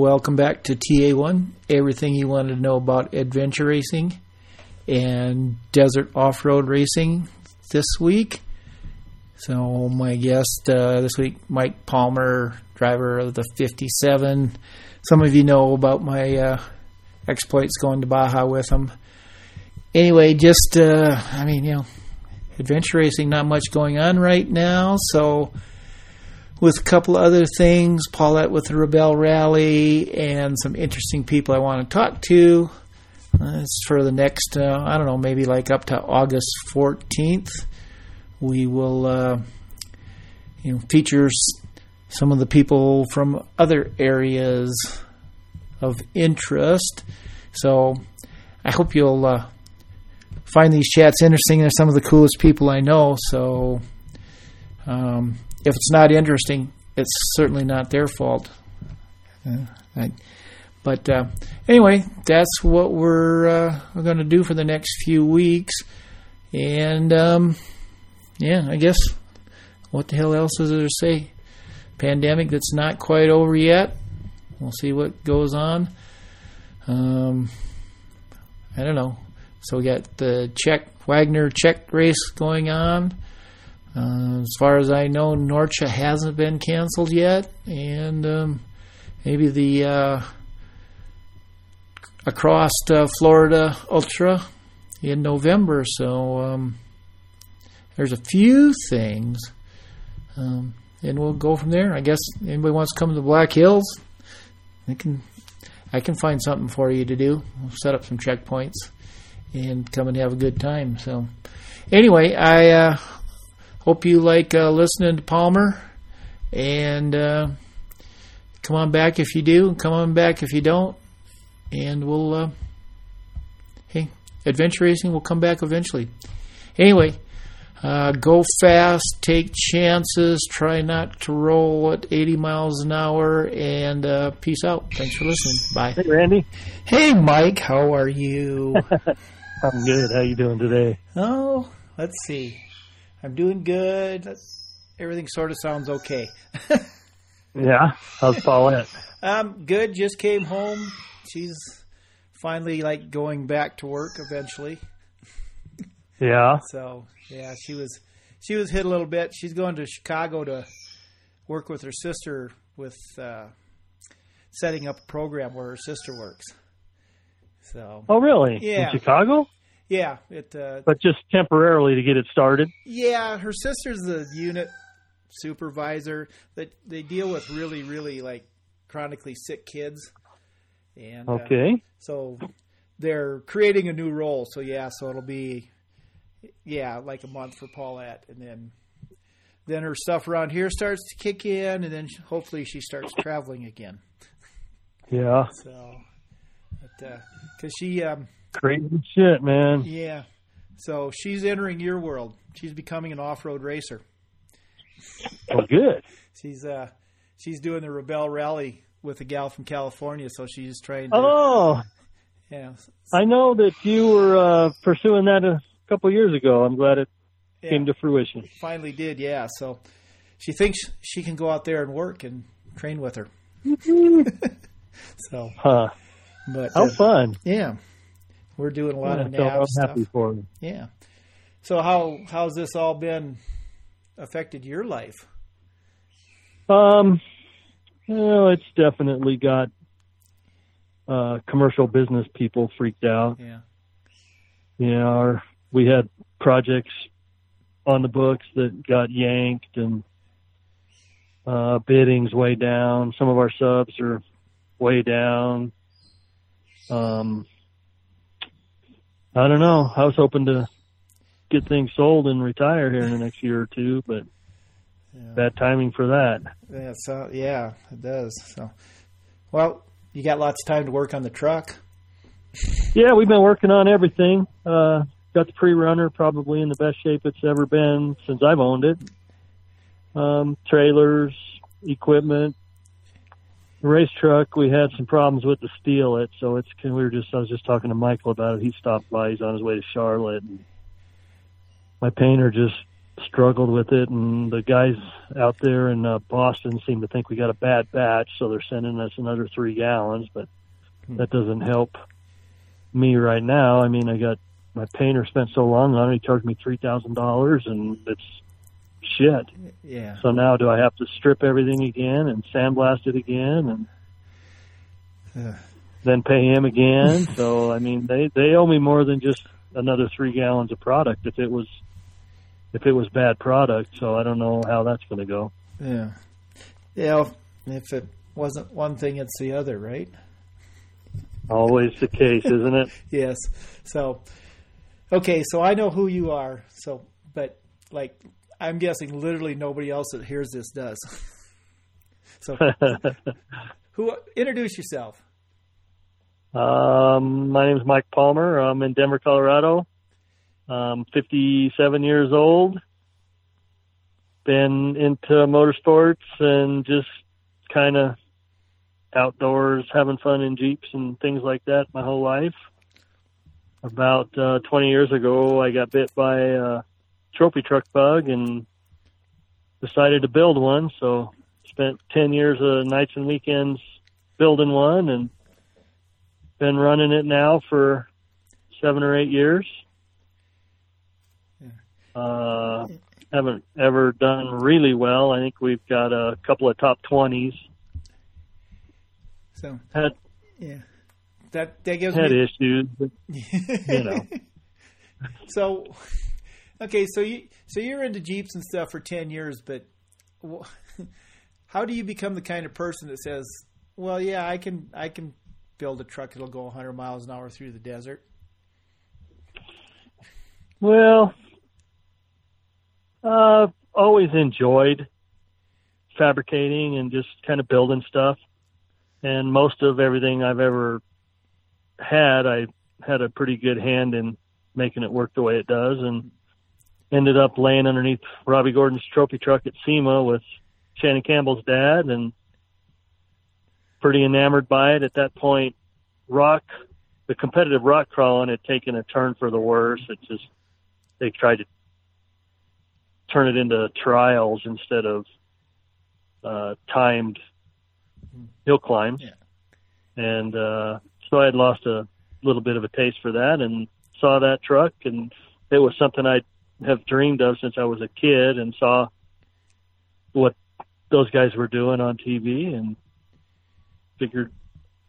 Welcome back to TA1. Everything you wanted to know about adventure racing and desert off road racing this week. So, my guest uh, this week, Mike Palmer, driver of the 57. Some of you know about my uh, exploits going to Baja with him. Anyway, just, uh, I mean, you know, adventure racing, not much going on right now. So, with a couple other things, Paulette with the Rebelle Rally, and some interesting people I want to talk to. Uh, it's for the next, uh, I don't know, maybe like up to August 14th. We will, uh, you know, feature some of the people from other areas of interest. So I hope you'll uh, find these chats interesting. They're some of the coolest people I know. So um, if it's not interesting, it's certainly not their fault. Uh, I, but uh, anyway, that's what we're, uh, we're going to do for the next few weeks. And um, yeah, I guess what the hell else is there to say? Pandemic that's not quite over yet. We'll see what goes on. Um, I don't know. So we got the Czech Wagner Czech race going on. Uh, as far as I know, NORCHA hasn't been canceled yet, and um, maybe the uh, across uh, Florida Ultra in November. So um, there's a few things, um, and we'll go from there. I guess anybody wants to come to the Black Hills, I can I can find something for you to do. We'll set up some checkpoints and come and have a good time. So anyway, I uh, hope you like uh, listening to Palmer, and uh, come on back if you do. Come on back if you don't, and we'll. Uh, hey, adventure racing will come back eventually. Anyway, uh, go fast, take chances, try not to roll at 80 miles an hour, and uh, peace out. Thanks for listening. Bye. Hey, Randy. Hey, Mike. How are you? I'm good. How you doing today? Oh, let's see. I'm doing good. Everything sort of sounds okay. yeah. How's Paulette? um, good. Just came home. She's finally like going back to work eventually. Yeah. So yeah, she was she was hit a little bit. She's going to Chicago to work with her sister with uh, setting up a program where her sister works. So. Oh really? Yeah. In Chicago? Yeah, it. Uh, but just temporarily to get it started. Yeah, her sister's the unit supervisor that they deal with really, really like chronically sick kids. And okay, uh, so they're creating a new role. So yeah, so it'll be yeah like a month for Paulette, and then then her stuff around here starts to kick in, and then hopefully she starts traveling again. Yeah. So, because uh, she. Um, Crazy shit, man. Yeah. So she's entering your world. She's becoming an off-road racer. Oh, good. she's uh, she's doing the Rebelle Rally with a gal from California. So she's trying. To, oh. Yeah. I know that you were uh, pursuing that a couple years ago. I'm glad it yeah. came to fruition. Finally did, yeah. So she thinks she can go out there and work and train with her. so. Huh. But how uh, fun. Yeah. We're doing a lot yeah, of nav I'm stuff. happy for you. Yeah. So how how's this all been affected your life? Um, well, it's definitely got uh, commercial business people freaked out. Yeah. Yeah, our, we had projects on the books that got yanked and uh, biddings way down. Some of our subs are way down. Um, I don't know. I was hoping to get things sold and retire here in the next year or two, but yeah. bad timing for that. Yeah, so yeah, it does. So, well, you got lots of time to work on the truck. Yeah, we've been working on everything. Uh, got the pre-runner probably in the best shape it's ever been since I've owned it. Um, trailers, equipment, race truck, we had some problems with the Steel-It, so it's we were just I was just talking to Michael about it. He stopped by. He's on his way to Charlotte. And my painter just struggled with it, and the guys out there in uh, Boston seem to think we got a bad batch, so they're sending us another three gallons. But hmm. that doesn't help me right now. I mean, I got my painter spent so long on it; he charged me three thousand dollars, and it's shit. Yeah. So now, do I have to strip everything again and sandblast it again, and uh. then pay him again? so I mean, they they owe me more than just another three gallons of product. If it was if it was bad product. So I don't know how that's going to go. Yeah, yeah. If it wasn't one thing, it's the other, right? Always the case, isn't it? yes. So, okay. So I know who you are. So, but like, I'm guessing literally nobody else that hears this does. so, who introduce yourself? Um, my name is Mike Palmer. I'm in Denver, Colorado. I'm 57 years old. Been into motorsports and just kind of outdoors, having fun in Jeeps and things like that my whole life. About uh, 20 years ago, I got bit by a trophy truck bug and decided to build one. So spent 10 years of nights and weekends building one and been running it now for seven or eight years. Uh, haven't ever done really well. I think we've got a couple of top twenties. So had yeah, that that gives had me... issues, but, you know. so okay, so you so you're into Jeeps and stuff for ten years, but how do you become the kind of person that says, "Well, yeah, I can I can build a truck that'll go 100 miles an hour through the desert"? Well, uh, always enjoyed fabricating and just kind of building stuff. And most of everything I've ever had, I had a pretty good hand in making it work the way it does and ended up laying underneath Robby Gordon's trophy truck at SEMA with Shannon Campbell's dad and pretty enamored by it at that point. Rock, the competitive rock crawling had taken a turn for the worse. It just, they tried to turn it into trials instead of uh, timed hill climbs. Yeah. And uh, so I had lost a little bit of a taste for that and saw that truck, and it was something I have dreamed of since I was a kid and saw what those guys were doing on TV and figured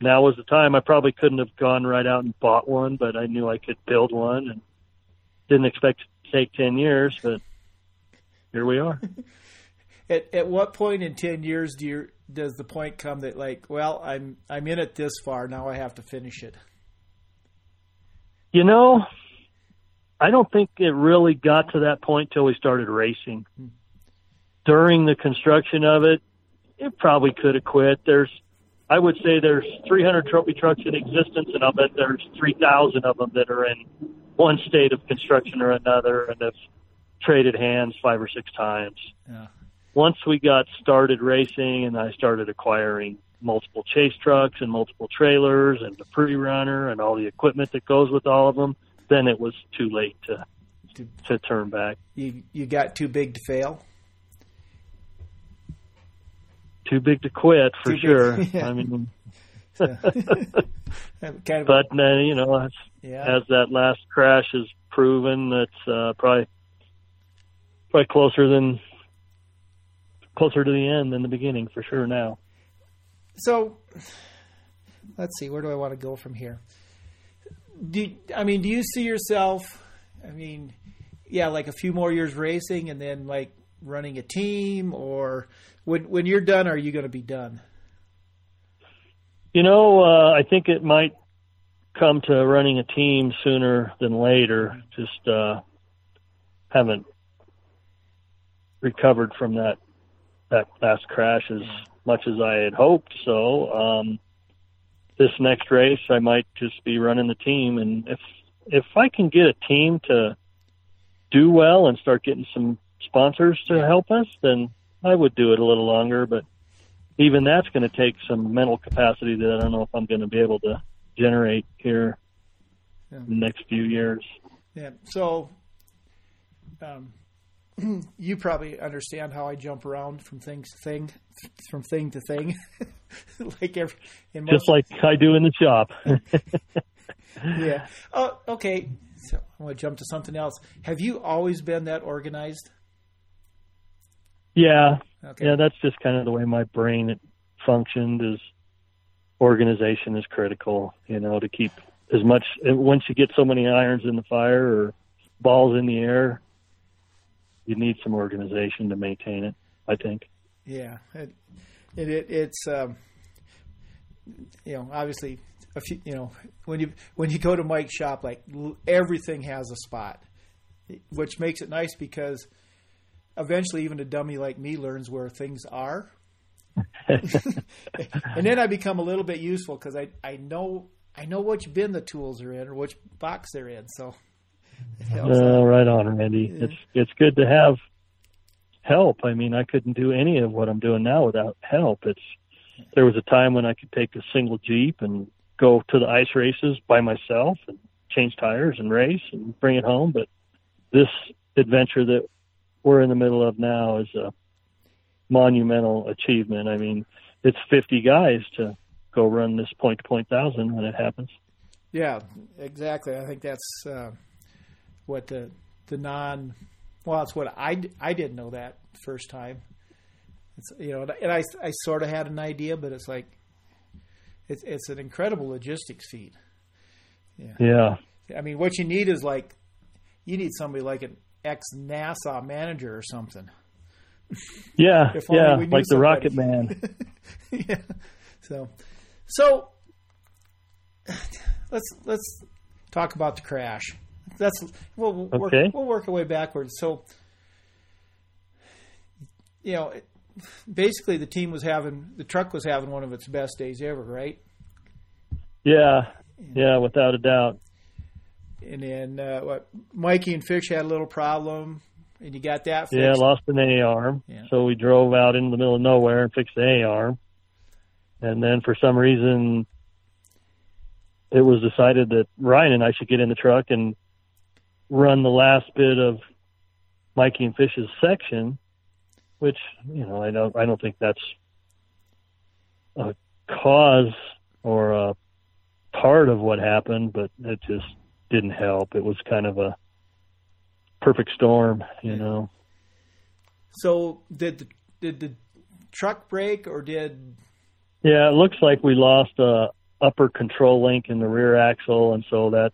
now was the time. I probably couldn't have gone right out and bought one, but I knew I could build one and didn't expect to take 10 years, but here we are. at at what point in ten years do you does the point come that like, well, I'm I'm in it this far now, I have to finish it? You know, I don't think it really got to that point till we started racing. During the construction of it, it probably could have quit. There's, I would say there's 300 trophy trucks in existence, and I'll bet there's 3,000 of them that are in one state of construction or another, and if traded hands five or six times. Yeah. Once we got started racing and I started acquiring multiple chase trucks and multiple trailers and the pre-runner and all the equipment that goes with all of them, then it was too late to to, turn back. You you got too big to fail. Too big to quit for too sure. Big, yeah. I mean, kind of but uh, you know, as, yeah. as that last crash has proven, that's uh, probably probably closer than closer to the end than the beginning for sure now. So let's see, where do I want to go from here? Do I mean, do you see yourself? I mean, yeah, like a few more years racing, and then like running a team, or when when you're done, are you going to be done? You know, uh, I think it might come to running a team sooner than later. Just uh, haven't recovered from that that last crash as much as I had hoped. So um, this next race, I might just be running the team, and if if I can get a team to do well and start getting some sponsors to help us, then I would do it a little longer. But even that's going to take some mental capacity that I don't know if I'm going to be able to generate here yeah. in the next few years. Yeah. So, um, you probably understand how I jump around from thing to thing, from thing to thing, like every, in just like I do in the shop. yeah. Oh, okay. So I want to jump to something else. Have you always been that organized? Yeah. Okay. Yeah, that's just kind of the way my brain functioned. Is organization is critical. You know, to keep as much once you get so many irons in the fire or balls in the air, you need some organization to maintain it. I think. Yeah, it, it, it it's um, you know obviously a few you know when you when you go to Mike's shop like everything has a spot, which makes it nice because eventually even a dummy like me learns where things are. and then I become a little bit useful because I, I know I know which bin the tools are in or which box they're in. So uh, right on, Randy. Yeah. It's it's good to have help. I mean, I couldn't do any of what I'm doing now without help. It's there was a time when I could take a single Jeep and go to the ice races by myself and change tires and race and bring it home. But this adventure that we're in the middle of now is a monumental achievement. I mean, it's 50 guys to go run this point to point thousand when it happens. Yeah, exactly. I think that's uh, what the the non. Well, it's what I, I didn't know that first time. It's you know, and I I sort of had an idea, but it's like it's it's an incredible logistics feat. Yeah. Yeah. I mean, what you need is like you need somebody like an ex NASA manager or something. Yeah, yeah, like the Rocket Man. yeah. So, so let's let's talk about the crash. That's we'll okay. work, we'll work our way backwards. So, you know, basically the team was having the truck was having one of its best days ever, right? Yeah, yeah, without a doubt. And then uh, what? Mikey and Fish had a little problem, and you got that. Fixed. Yeah, lost an A arm, yeah. so we drove out into the middle of nowhere and fixed the A arm. And then for some reason, it was decided that Ryan and I should get in the truck and run the last bit of Mikey and Fish's section which you know I don't I don't think that's a cause or a part of what happened, but it just didn't help. It was kind of a perfect storm, you know. So did the, did the truck break or did? Yeah, it looks like we lost a upper control link in the rear axle, and so that.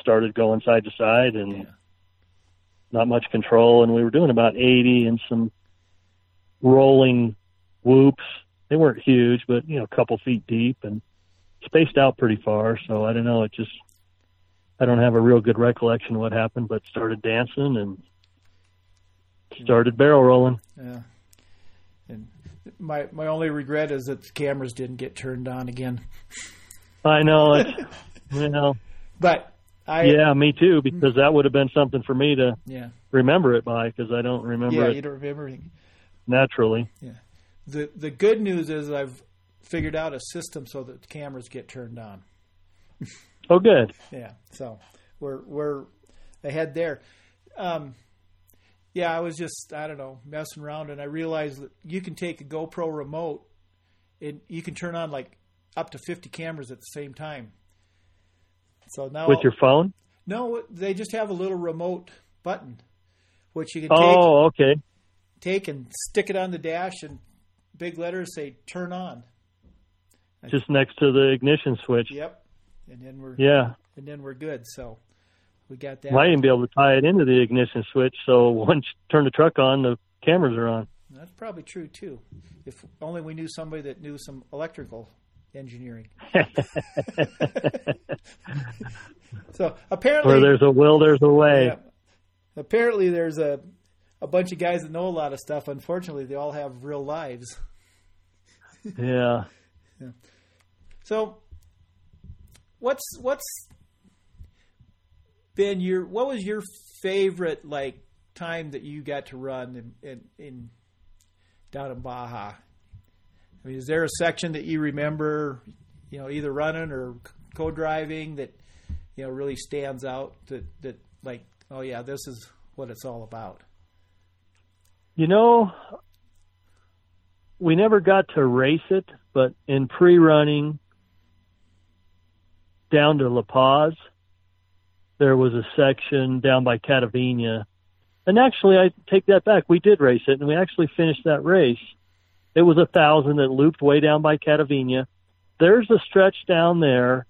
Started going side to side, and yeah not much control, and we were doing about 80 and some rolling whoops. They weren't huge, but you know, a couple feet deep and spaced out pretty far. So I don't know. It just I don't have a real good recollection of what happened, but started dancing and started barrel rolling. Yeah. And my my only regret is that the cameras didn't get turned on again. I know it. you know. But I, yeah, me too, because that would have been something for me to yeah. remember it by, because I don't remember yeah, it. you don't remember it. naturally. Yeah. The the good news is I've figured out a system so that the cameras get turned on. oh, good. Yeah. So we're we're ahead there. Um, yeah, I was just I don't know messing around, and I realized that you can take a GoPro remote, and you can turn on like up to fifty cameras at the same time. So now with your phone? No, they just have a little remote button, which you can oh, take, okay. take and stick it on the dash, and big letters say "turn on." Just next to the ignition switch. Yep, and then we're yeah, and then we're good. So we got that. Might even be able to tie it into the ignition switch, so once you turn the truck on, the cameras are on. That's probably true too. If only we knew somebody that knew some electrical engineering. so apparently, where there's a will, there's a way. Yeah, apparently, there's a a bunch of guys that know a lot of stuff. Unfortunately, they all have real lives. yeah. yeah. So, what's what's been your what was your favorite like time that you got to run in in, in down in Baja? I mean, is there a section that you remember, you know, either running or co-driving that, you know, really stands out that, that like, oh yeah, this is what it's all about. You know, we never got to race it, but in pre-running down to La Paz, there was a section down by Catavina. And actually, I take that back. We did race it, and we actually finished that race. It was a thousand that looped way down by Catavina. There's a stretch down there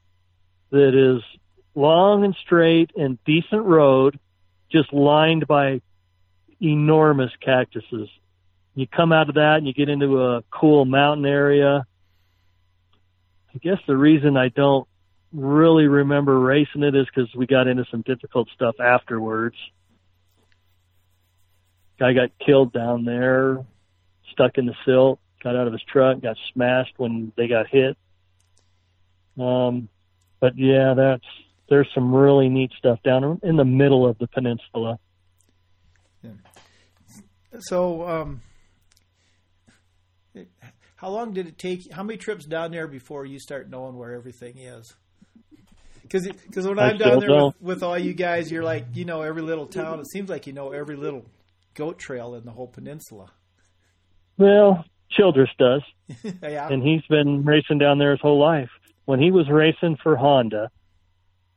that is long and straight and decent road, just lined by enormous cactuses. You come out of that and you get into a cool mountain area. I guess the reason I don't really remember racing it is because we got into some difficult stuff afterwards. Guy got killed down there, stuck in the silt, got out of his truck, got smashed when they got hit. Um, but yeah, that's there's some really neat stuff down in the middle of the peninsula. Yeah. So, um, how long did it take? How many trips down there before you start knowing where everything is? Because because when I am down there with, with, all you guys, you're like you know every little town. It seems like you know every little goat trail in the whole peninsula. Well, Childress does, yeah, and he's been racing down there his whole life. When he was racing for Honda,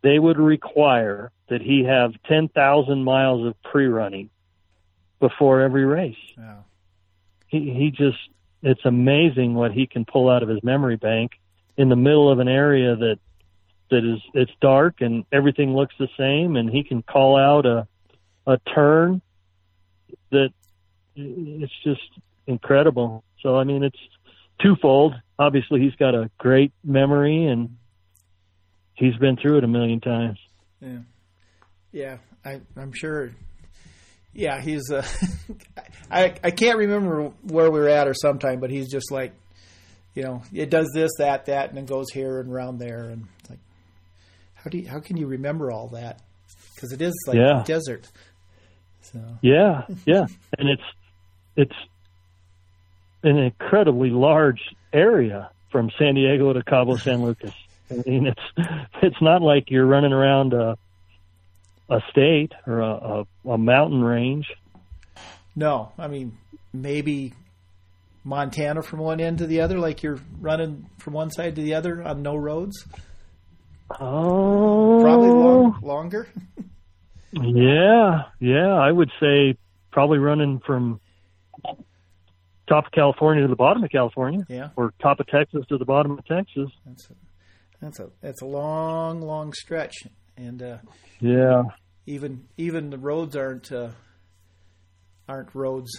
they would require that he have ten thousand miles of pre-running before every race. Wow. He he just it's amazing what he can pull out of his memory bank in the middle of an area that that is it's dark and everything looks the same and he can call out a a turn that it's just incredible. So I mean it's twofold. Obviously he's got a great memory and he's been through it a million times. Yeah. Yeah, I I'm sure yeah, he's uh I I can't remember where we were at or sometime, but he's just like you know, it does this, that, that, and then goes here and around there, and like, how do you, how can you remember all that? Because it is like yeah. desert. So yeah, yeah, and it's it's an incredibly large area from San Diego to Cabo San Lucas. I mean, it's it's not like you're running around a a state or a, a, a mountain range. No, I mean maybe Montana from one end to the other, like you're running from one side to the other on no roads. Oh, probably long, longer. yeah, yeah, I would say probably running from top of California to the bottom of California. Yeah, or top of Texas to the bottom of Texas. That's a, that's a that's a long, long stretch, and uh, yeah, even even the roads aren't uh, aren't roads.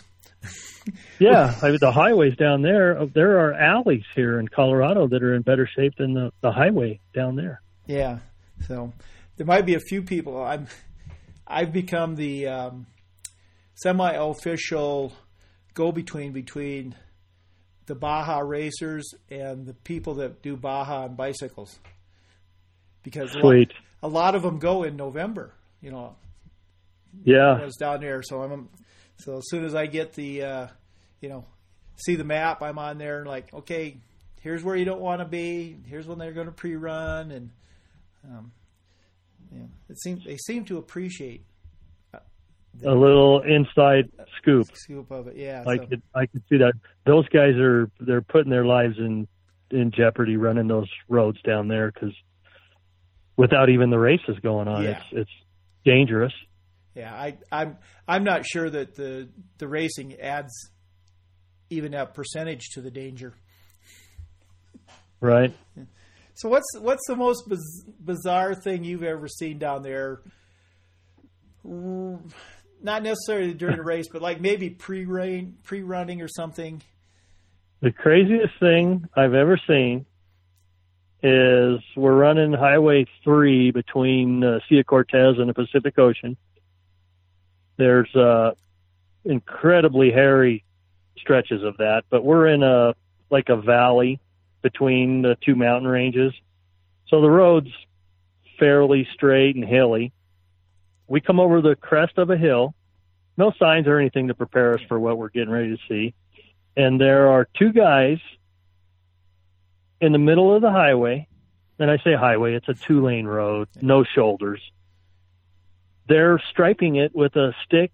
yeah, I mean, the highways down there. There are alleys here in Colorado that are in better shape than the the highway down there. Yeah, so there might be a few people. I'm I've become the um, semi-official go-between between the Baja racers and the people that do Baja on bicycles because Sweet. A, lot, of them go in November. You know. Yeah. I was down there, so I'm so as soon as I get the, uh, you know, see the map, I'm on there and like, okay, here's where you don't want to be. Here's when they're going to pre-run, and um, yeah, it seems they seem to appreciate a little inside scoop. Scoop of it, yeah. I so. could I could see that. Those guys are they're putting their lives in in jeopardy running those roads down there because without even the races going on, yeah. it's it's dangerous. Yeah, I, I'm I'm not sure that the the racing adds even a percentage to the danger. Right. So what's what's the most biz- bizarre thing you've ever seen down there? Not necessarily during a race, but like maybe pre-rain, pre-running or something. The craziest thing I've ever seen is we're running Highway 3 between uh, Sea of Cortez and the Pacific Ocean. There's uh, incredibly hairy stretches of that, but we're in a like a valley between the two mountain ranges, so the road's fairly straight and hilly. We come over the crest of a hill, no signs or anything to prepare us for what we're getting ready to see, and there are two guys in the middle of the highway. And I say highway, it's a two lane road, no shoulders they're striping it with a stick,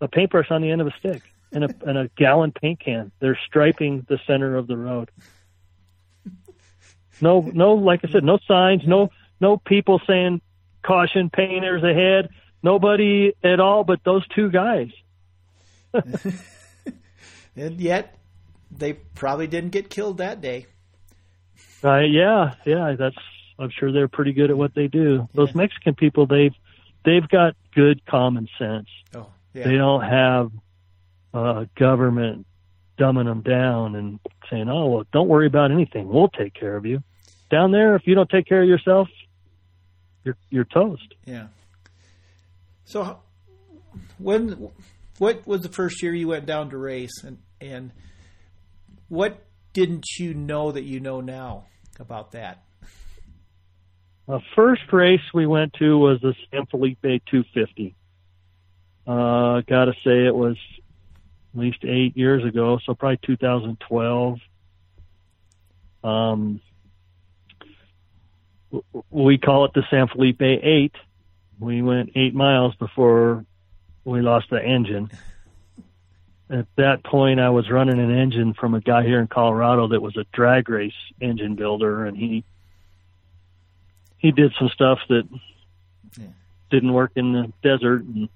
a paintbrush on the end of a stick, and a and a gallon paint can. They're striping the center of the road. No, no, like I said, no signs, no, no people saying caution, painters ahead. Nobody at all, but those two guys. and yet, they probably didn't get killed that day. Uh, yeah, yeah, that's. I'm sure they're pretty good at what they do. Those Yeah. Mexican people, they've they've got good common sense. Oh, They don't have uh, government dumbing them down and saying, "Oh, well, don't worry about anything. We'll take care of you." Down there, if you don't take care of yourself, you're you're toast. Yeah. So, when what was the first year you went down to race, and and what didn't you know that you know now about that? The first race we went to was the San Felipe 250. Uh, gotta say it was at least eight years ago, so probably 2012. Um, we call it the San Felipe 8. We went eight miles before we lost the engine. At that point, I was running an engine from a guy here in Colorado that was a drag race engine builder, and he he did some stuff that Yeah. didn't work in the desert and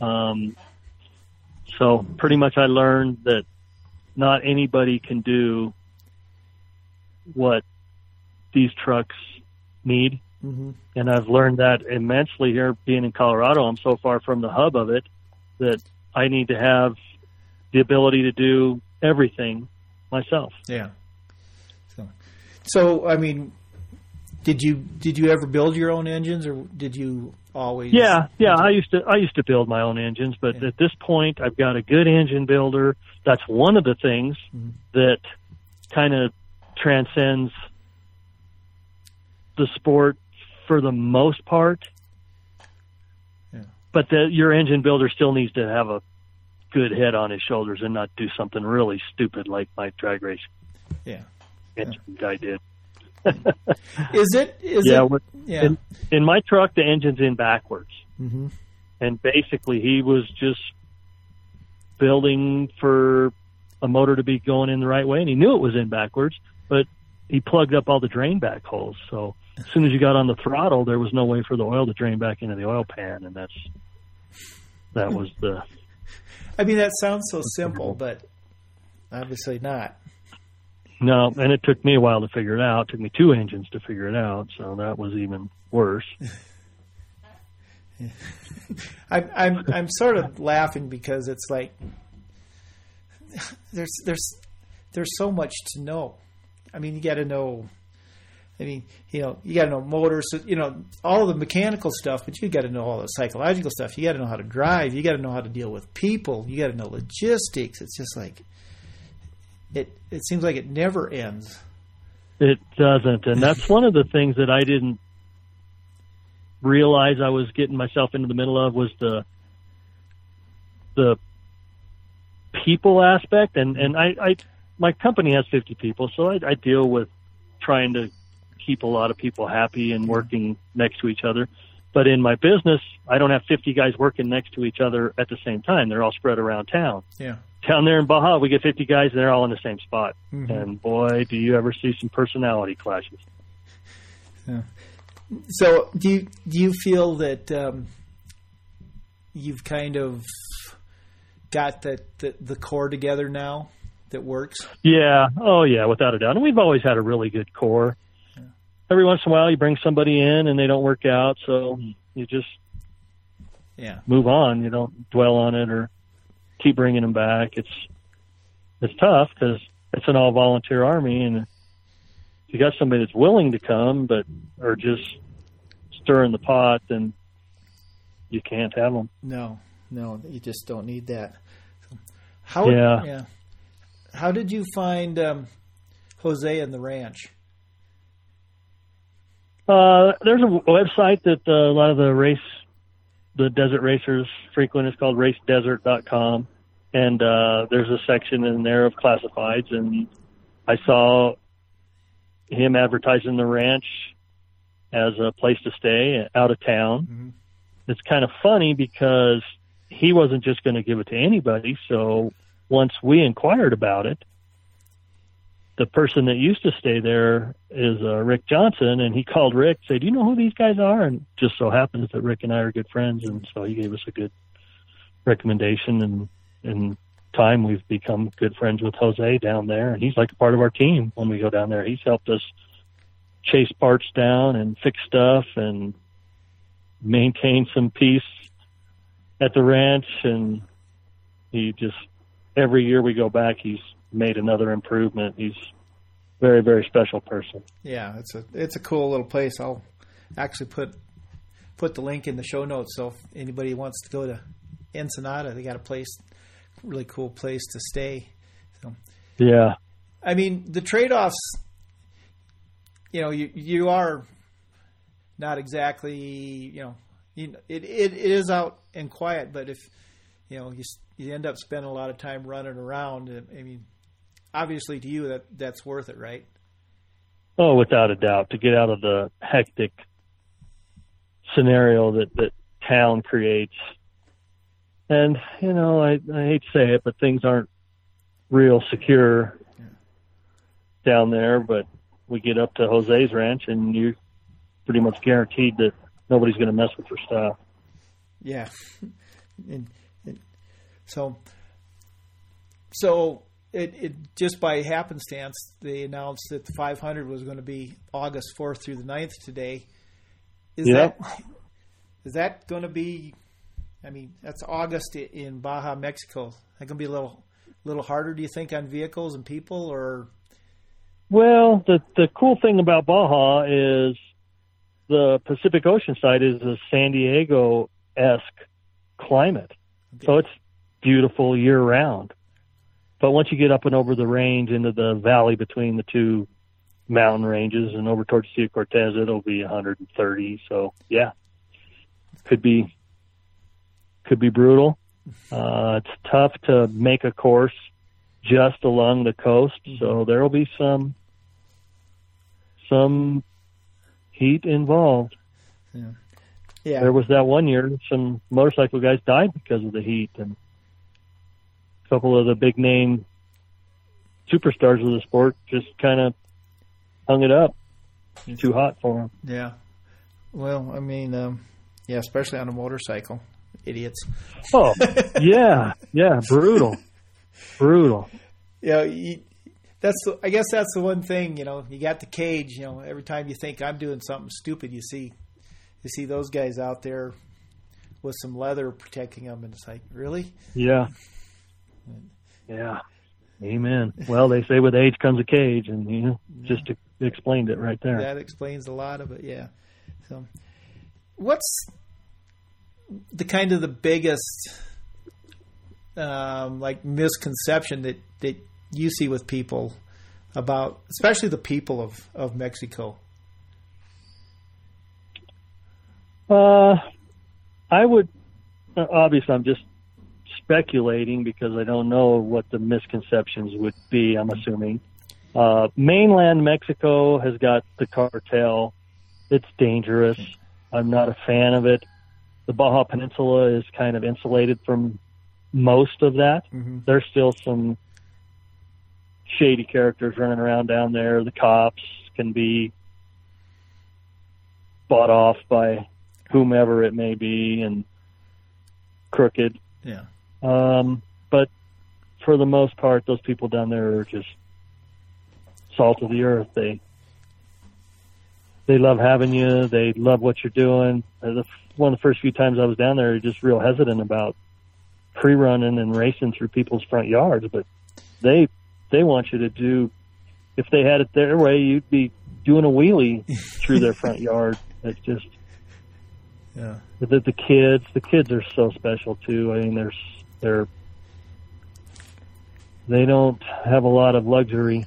um so pretty much I learned that not anybody can do what these trucks need Mm-hmm. and I've learned that immensely here being in Colorado. I'm so far from the hub of it that I need to have the ability to do everything myself. Yeah. So, so I mean, did you did you ever build your own engines, or did you always? Yeah, yeah. I used to I used to build my own engines, but Yeah. at this point, I've got a good engine builder. That's one of the things Mhm. that kind of transcends the sport for the most part. Yeah. But the, your engine builder still needs to have a good head on his shoulders and not do something really stupid like my drag race Yeah. engine guy did. Is it? Is yeah, it? Yeah. in, in my truck, the engine's in backwards. hmm and basically he was just building for a motor to be going in the right way and he knew it was in backwards but he plugged up all the drain back holes so as soon as you got on the throttle there was no way for the oil to drain back into the oil pan and that's that was the I mean, that sounds so simple, but obviously not. no and it took me a while to figure it out it took me two engines to figure it out so that was even worse I'm I'm I'm sort of laughing because it's like there's there's there's so much to know. I mean, you got to know. I mean, you know, you got to know motors, you know, all the mechanical stuff, but you got to know all the psychological stuff. You got to know how to drive. You got to know how to deal with people. You got to know logistics. It's just like it. It seems like it never ends. It doesn't, and that's one of the things that I didn't realize I was getting myself into the middle of was the the people aspect, and and I, I my company has 50 people, so I, I deal with trying to keep a lot of people happy and working next to each other. But in my business, I don't have 50 guys working next to each other at the same time. They're all spread around town Yeah. down there in Baja, we get 50 guys and they're all in the same spot. Mhm. And boy, do you ever see some personality clashes. So, do you do you feel that um, you've kind of got the, the the core together now that works? Yeah. Oh, yeah, without a doubt. And we've always had a really good core. Every once in a while, you bring somebody in and they don't work out, so you just Yeah. move on. You don't dwell on it or keep bringing them back. It's it's tough because it's an all volunteer army, and if you got somebody that's willing to come but are just stirring the pot, then you can't have them. No, no, you just don't need that. How? Yeah. How did you find um, Jose and the ranch? Uh, there's a website that uh, a lot of the race, the desert racers frequent. It's called racedesert.com. And, uh, there's a section in there of classifieds. And I saw him advertising the ranch as a place to stay out of town. Mm-hmm. It's kind of funny because he wasn't just going to give it to anybody. So once we inquired about it, the person that used to stay there is uh, Rick Johnson, and he called Rick, said, "Do you know who these guys are?" And just so happens that Rick and I are good friends, and so he gave us a good recommendation. And in time, we've become good friends with Jose down there, and he's like a part of our team when we go down there. He's helped us chase parts down and fix stuff and maintain some peace at the ranch, and he just every year we go back, he's made another improvement. He's a very, very special person. Yeah, it's a it's a cool little place. I'll actually put put the link in the show notes. So if anybody wants to go to Ensenada, they got a place, really cool place to stay. So, yeah, I mean the trade offs. You know, you you are not exactly you know you, it, it it is out and quiet, but if you know you you end up spending a lot of time running around. I mean, obviously to you that that's worth it, right? Oh, without a doubt, to get out of the hectic scenario that that town creates. And you know, I, I hate to say it, but things aren't real secure yeah. down there. But we get up to Jose's ranch, and you're pretty much guaranteed that nobody's going to mess with your stuff. Yeah, and, and so so it, it just by happenstance they announced that the 500 was going to be August 4th through the 9th today. Is yep. that is that going to be? I mean, that's August in Baja, Mexico. That going to be a little little harder, do you think, on vehicles and people, or? Well, the the cool thing about Baja is the Pacific Ocean side is a San Diego esque climate, okay. so it's beautiful year round. But once you get up and over the range into the valley between the two mountain ranges and over towards Sea Cortez, it'll be 130. So yeah, could be could be brutal. Uh, it's tough to make a course just along the coast, so mm-hmm. there will be some some heat involved. Yeah. yeah. There was that one year some motorcycle guys died because of the heat and couple of the big name superstars of the sport just kind of hung it up. It's too hot for them. Yeah. Well, I mean, um, yeah, especially on a motorcycle, idiots. Oh, yeah, yeah, brutal, brutal. Yeah, you, that's the, I guess that's the one thing. You know, you got the cage. You know, every time you think I'm doing something stupid, you see, you see those guys out there with some leather protecting them, and it's like, really? Yeah. Yeah. Amen. Well, they say with age comes a cage, and you know, just explained it right there. That explains a lot of it. Yeah. So, what's the kind of the biggest um, like misconception that that you see with people about, especially the people of of Mexico? Uh, I would obviously I'm just speculating because I don't know what the misconceptions would be. I'm assuming uh, mainland Mexico has got the cartel. It's dangerous. I'm not a fan of it. The Baja Peninsula is kind of insulated from most of that. Mm-hmm. There's still some shady characters running around down there. The cops can be bought off by whomever it may be and crooked. Yeah. Um, but for the most part, those people down there are just salt of the earth. They they love having you. They love what you're doing. Uh, one of the first few times I was down there, just real hesitant about pre-running and racing through people's front yards, but they they want you to do. If they had it their way, you'd be doing a wheelie through their front yard. It's just yeah. The, the kids, the kids are so special too. I mean, there's they're they don't have a lot of luxury.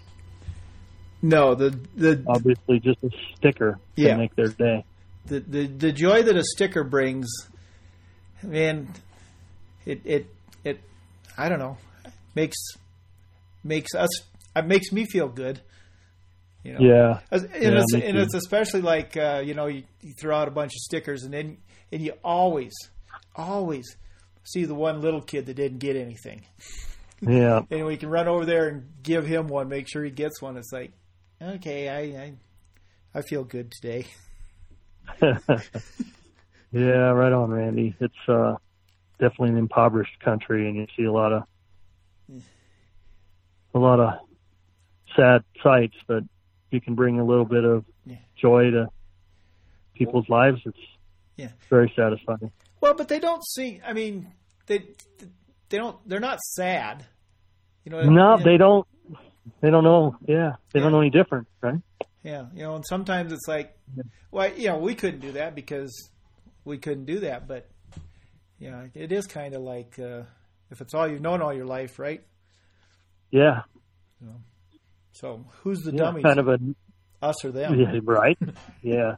No, the the obviously just a sticker yeah. to make their day. The the the joy that a sticker brings, man, it it it I don't know makes makes us it makes me feel good. You know? Yeah. And, Yeah, it's, and it's especially like uh, you know you, you throw out a bunch of stickers and then and you always always see the one little kid that didn't get anything Yeah. and we can run over there and give him one make sure he gets one it's like okay I I, I feel good today yeah, right on, Randy. It's uh, definitely an impoverished country, and you see a lot of a lot of sad sights. But you can bring a little bit of Yeah. joy to people's lives. It's Yeah. very satisfying. Well but they don't see I mean they they don't they're not sad you know No, and- they don't. They don't know. Yeah, they Yeah. don't know any different, right? Yeah, you know, and sometimes it's like, well, you know, we couldn't do that because we couldn't do that, but yeah, it is kind of like uh, if it's all you've known all your life, right? Yeah, So who's the yeah dummies, kind of a us or them? Yeah, right. Yeah.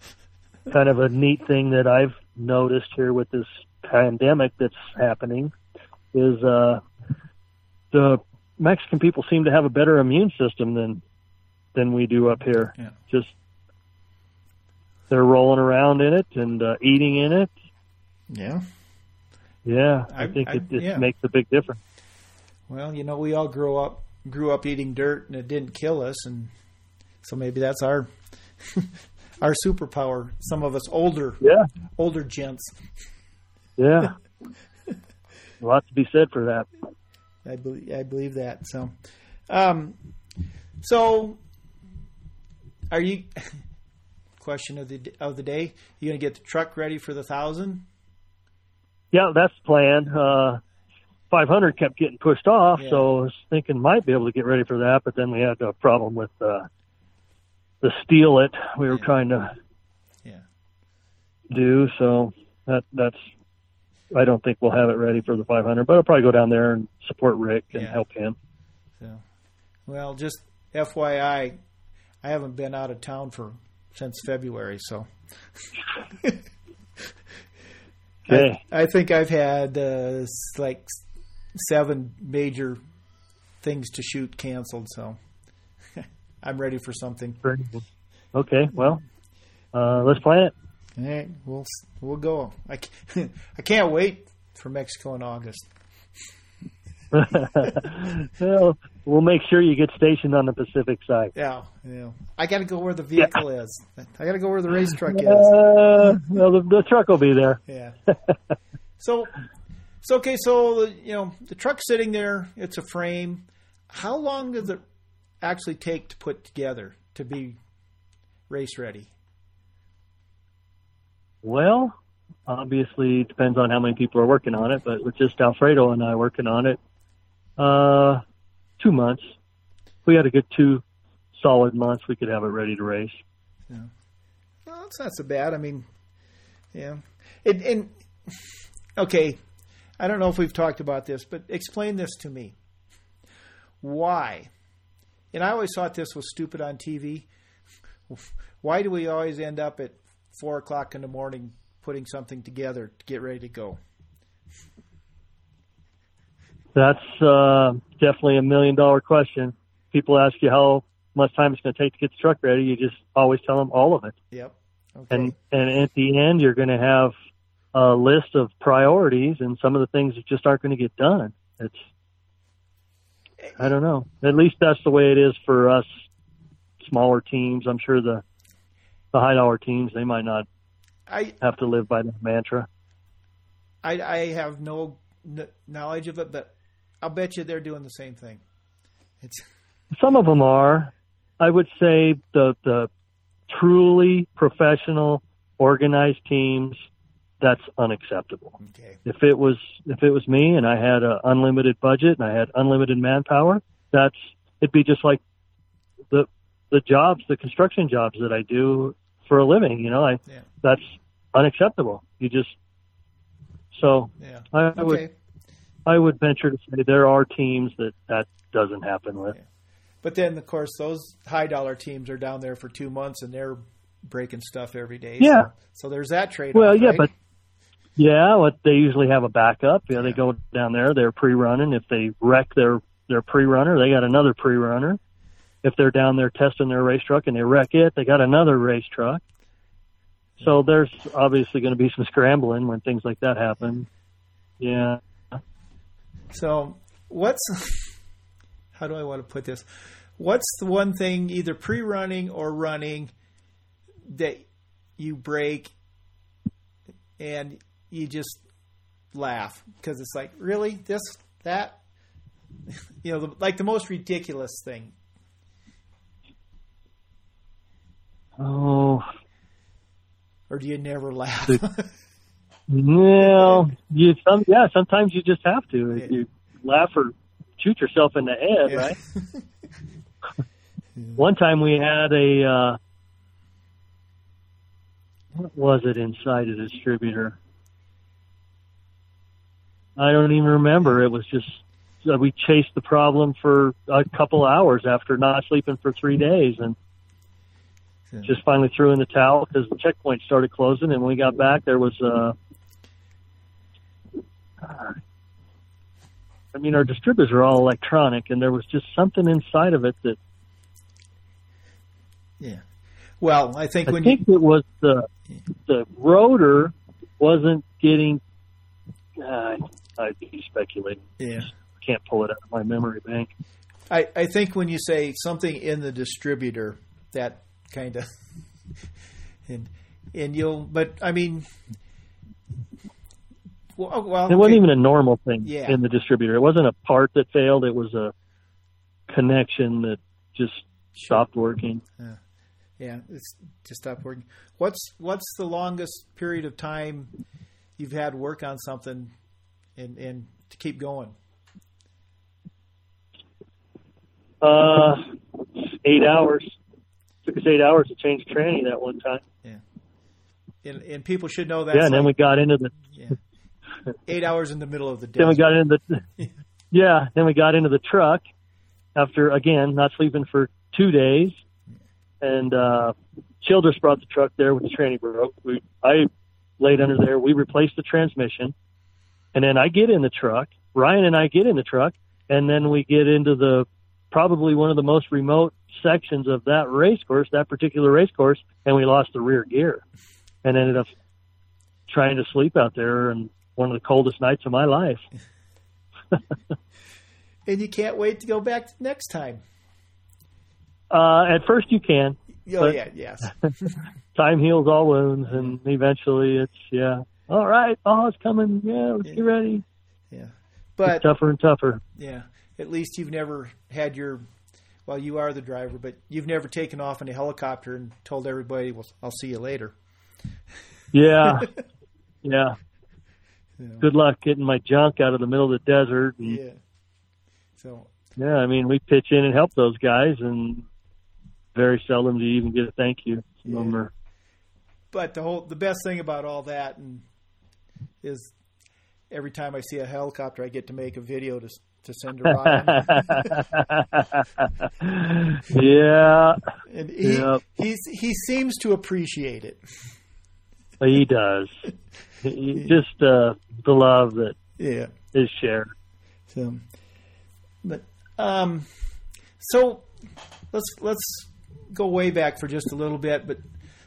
kind of a neat thing that I've noticed here with this pandemic that's happening is uh the Mexican people seem to have a better immune system than than we do up here. Yeah. Just they're rolling around in it and uh, eating in it. Yeah. Yeah, I, I- think I- it, it yeah. makes a big difference. Well, you know, we all grew up grew up eating dirt, and it didn't kill us, and so maybe that's our our superpower. Some of us older Yeah, older gents. yeah. a lot to be said for that. I believe I believe that. So, um, so are you? Question of the of the day: You going to get the truck ready for the thousand? Yeah, that's the plan. Uh, 500 kept getting pushed off, Yeah. so I was thinking might be able to get ready for that, but then we had a problem with uh, the Steel-It we were Yeah. trying to Yeah. do. So that that's I don't think we'll have it ready for the 500, but I'll probably go down there and support Rick and Yeah. help him. So, well, just FYI, I haven't been out of town for since February, so Okay. I, I think I've had uh, like seven major things to shoot canceled. So I'm ready for something. Okay. Well, uh, let's plan it. All right, we'll we'll go. I can't, I can't wait for Mexico in August. well, we'll make sure you get stationed on the Pacific side. Yeah, yeah. I got to go where the vehicle is. I got to go where the race truck is. Uh, well, the, the truck will be there. Yeah. So, so okay. So you know the truck's sitting there. It's a frame. How long does it actually take to put together to be race ready? Well, obviously it depends on how many people are working on it, but with just Alfredo and I working on it, uh, two months. We had a good two solid months. We could have it ready to race. Yeah, well, it's not so bad. I mean, yeah. It, and okay, I don't know if we've talked about this, but explain this to me. Why? And I always thought this was stupid on TV. Why do we always end up at four o'clock in the morning putting something together to get ready to go? That's uh, definitely a million dollar question. People ask you how much time it's going to take to get the truck ready. You just always tell them all of it. Yep. Okay. And and at the end, you're going to have a list of priorities, and some of the things that just aren't going to get done. It's I don't know. At least that's the way it is for us smaller teams. I'm sure the the high dollar teams they might not I have to live by that mantra. I, I have no kn- knowledge of it, but I'll bet you they're doing the same thing. It's Some of them are. I would say the the truly professional, organized teams. That's unacceptable. okay. If it was if it was me and I had an unlimited budget and I had unlimited manpower, that's it'd be just like the the jobs, the construction jobs that I do for a living. You know, I Yeah. that's unacceptable. You just so Yeah. I, I would I would venture to say there are teams that that doesn't happen with. But then, of course, those high dollar teams are down there for two months and they're breaking stuff every day. Yeah. So, so there's that trade. Well, yeah, but yeah, what they usually have a backup. Yeah, they go down there, they're pre-running. If they wreck their their pre-runner, they got another pre-runner. if they're down there testing their race truck and they wreck it, they got another race truck. So there's obviously going to be some scrambling when things like that happen. Yeah. So what's how do I want to put this? What's the one thing either pre-running or running that you break and you just laugh because it's like really this that you know the, like the most ridiculous thing Oh, or do you never laugh well, you some yeah. Sometimes you just have to. Yeah. You laugh or shoot yourself in the head, Yeah. right? One time we had a uh, what was it inside a distributor? I don't even remember. It was just uh, we chased the problem for a couple hours after not sleeping for three days, and Yeah. just finally threw in the towel because the checkpoint started closing. And when we got back, there was uh, I mean, our distributors are all electronic, and there was just something inside of it that yeah well I think I think you it was the the rotor wasn't getting. Uh, I'd be speculating. yeah Can't pull it out of my memory bank. I, I think when you say something in the distributor, that kind of, and and you'll, but I mean, well, oh, well It wasn't okay. even a normal thing Yeah. in the distributor. It wasn't a part that failed. It was a connection that just stopped working. Uh, yeah, it's just stopped working. What's what's the longest period of time you've had work on something, and and to keep going? Uh, eight hours. Took us eight hours to change tranny that one time. Yeah, and, and people should know that. yeah, and then we got into the yeah, eight hours in the middle of the day. then we got into the yeah then we got into the truck after again not sleeping for two days and uh childress brought the truck there when the tranny broke we i laid under there we replaced the transmission and then i get in the truck ryan and i get in the truck and then we get into the probably one of the most remote sections of that race course that particular race course and we lost the rear gear and ended up trying to sleep out there and one of the coldest nights of my life and you can't wait to go back next time. Uh, at first you can. Oh yeah, yes. Time heals all wounds, and eventually it's yeah. All right, oh, it's coming. Yeah, let's get ready. Yeah, but It's tougher and tougher. yeah, at least you've never had your. Well, you are the driver, but you've never taken off in a helicopter and told everybody, "Well, I'll see you later." Yeah, yeah. Yeah. Good luck getting my junk out of the middle of the desert. And, Yeah. So yeah, I mean, we pitch in and help those guys, and very seldom do you even get a thank you. Some Yeah. but the whole the best thing about all that and is every time I see a helicopter, I get to make a video to to send to Ryan, yeah, and he Yep. he's, he seems to appreciate it. he does. He- Just uh, the love that Yeah. is shared. So, but um, so let's let's go way back for just a little bit. But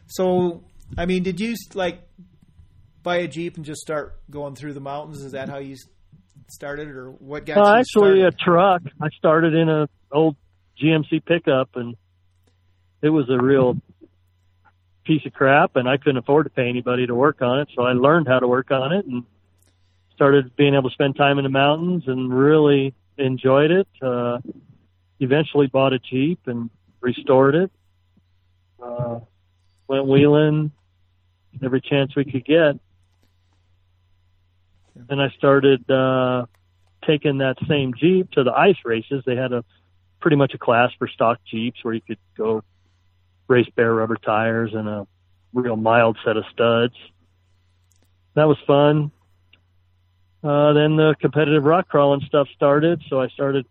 so, I mean, did you like buy a jeep and just start going through the mountains? Is that how you started, or what got Uh, actually, started? a truck. I started in a old GMC pickup, and it was a real piece of crap, and I couldn't afford to pay anybody to work on it. So I learned how to work on it and started being able to spend time in the mountains and really enjoyed it. Uh, eventually bought a Jeep and restored it. Uh, went wheeling every chance we could get. And I started uh, taking that same Jeep to the ice races. They had a pretty much a class for stock Jeeps where you could go race bare rubber tires and a real mild set of studs. That was fun. Uh, then the competitive rock crawling stuff started, so I started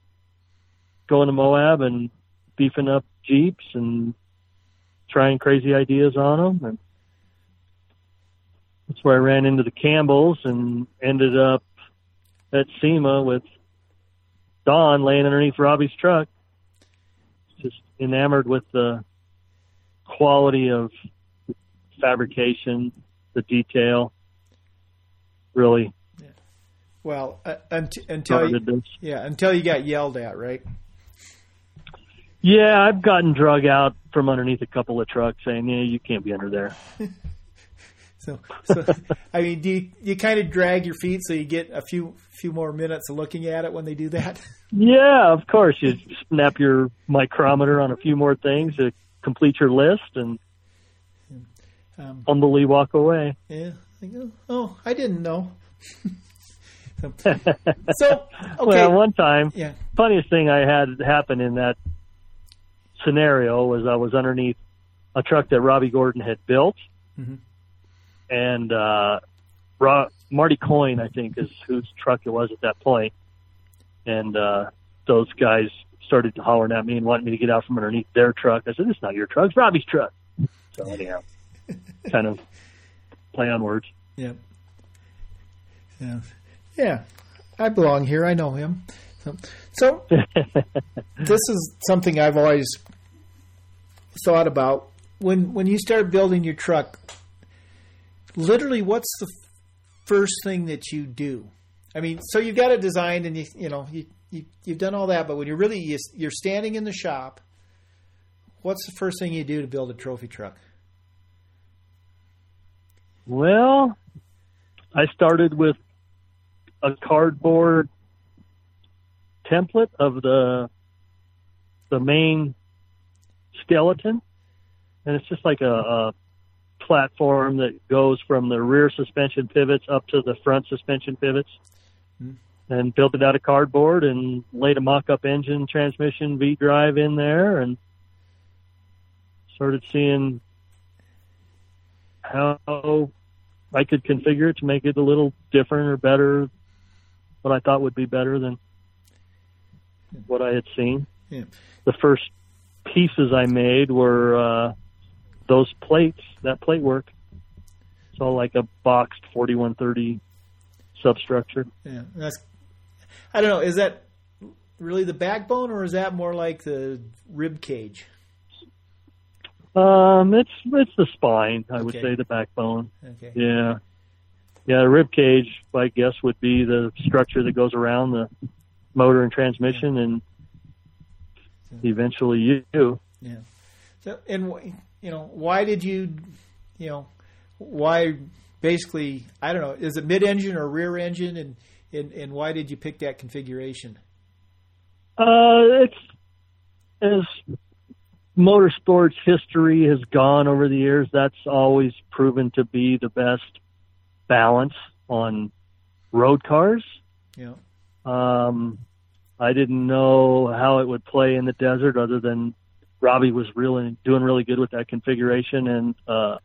going to Moab and beefing up Jeeps and trying crazy ideas on them. And that's where I ran into the Campbells and ended up at SEMA with Don laying underneath Robby's truck. Just enamored with the quality of fabrication, the detail. Really Yeah. Well, uh, unt- until you, this. yeah, until you got yelled at, right? Yeah, I've gotten drug out from underneath a couple of trucks saying, "Yeah, you can't be under there." So, so I mean, do you, you kind of drag your feet so you get a few few more minutes of looking at it when they do that? Yeah, of course. You snap your micrometer on a few more things to complete your list and Um, humbly walk away. yeah. Oh, I didn't know. so, so, okay. Well, one time, yeah. funniest thing I had happen in that scenario was I was underneath a truck that Robby Gordon had built, Mhm. And uh, Marty Coyne, I think, is whose truck it was at that point. point, and uh, those guys started hollering at me and wanting me to get out from underneath their truck. I said, "It's not your truck, it's Robby's truck." So anyhow, kind of play on words. Yeah. Yeah. Yeah. I belong here. I know him. So, so this is something I've always thought about when when you start building your truck. Literally, what's the first thing that you do? I mean, so you've got it designed, and you you know you, you you've done all that, but when you're really you, you're standing in the shop, what's the first thing you do to build a trophy truck? Well, I started with a cardboard template of the the main skeleton, and it's just like a, a platform that goes from the rear suspension pivots up to the front suspension pivots. Hmm. And built it out of cardboard and laid a mock-up engine, transmission, V drive in there, and started seeing how I could configure it to make it a little different or better, what I thought would be better than what I had seen. Yeah. The first pieces I made were uh, those plates, that plate work. It's all like a boxed 4130 substructure. Yeah, that's. I don't know. Is that really the backbone, or is that more like the rib cage? Um, it's it's the spine, I would say, the backbone. Okay. Yeah, yeah. The rib cage, I guess, would be the structure that goes around the motor and transmission, and eventually you. Yeah. So, and you know, why did you, you know, why basically? I don't know. Is it mid-engine or rear engine, and and and why did you pick that configuration? Uh, it's as motorsports history has gone over the years. That's always proven to be the best balance on road cars. Yeah. Um, I didn't know how it would play in the desert, other than Robby was really doing really good with that configuration, and uh,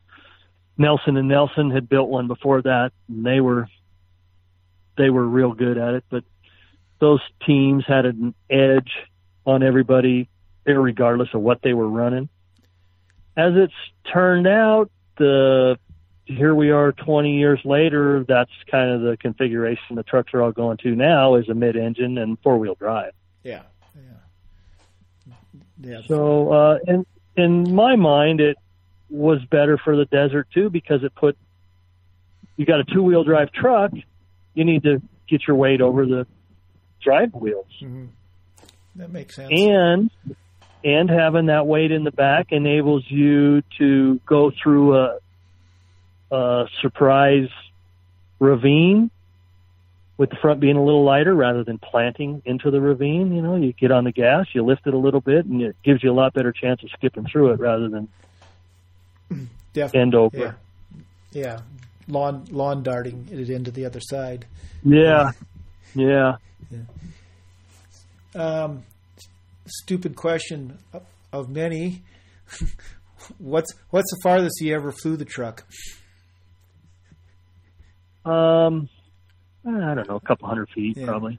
Nelson and Nelson had built one before that, and they were they were real good at it. But those teams had an edge on everybody, regardless of what they were running. As it's turned out, the here we are 20 years later. That's kind of the configuration the trucks are all going to now is a mid-engine and four-wheel drive. Yeah. Yeah. So, uh, in in my mind, it was better for the desert too because it put you got a two-wheel drive truck. You need to get your weight over the drive wheels, Mhm. That makes sense. and and having that weight in the back enables you to go through a, a surprise ravine with the front being a little lighter rather than planting into the ravine. You know, you get on the gas, you lift it a little bit, and it gives you a lot better chance of skipping through it rather than Def- end over. yeah. Yeah. Lawn lawn darting it into the other side. Yeah, yeah. Um, stupid question of- of many. what's what's the farthest you ever flew the truck? Um, I don't know, a couple hundred feet Yeah. probably.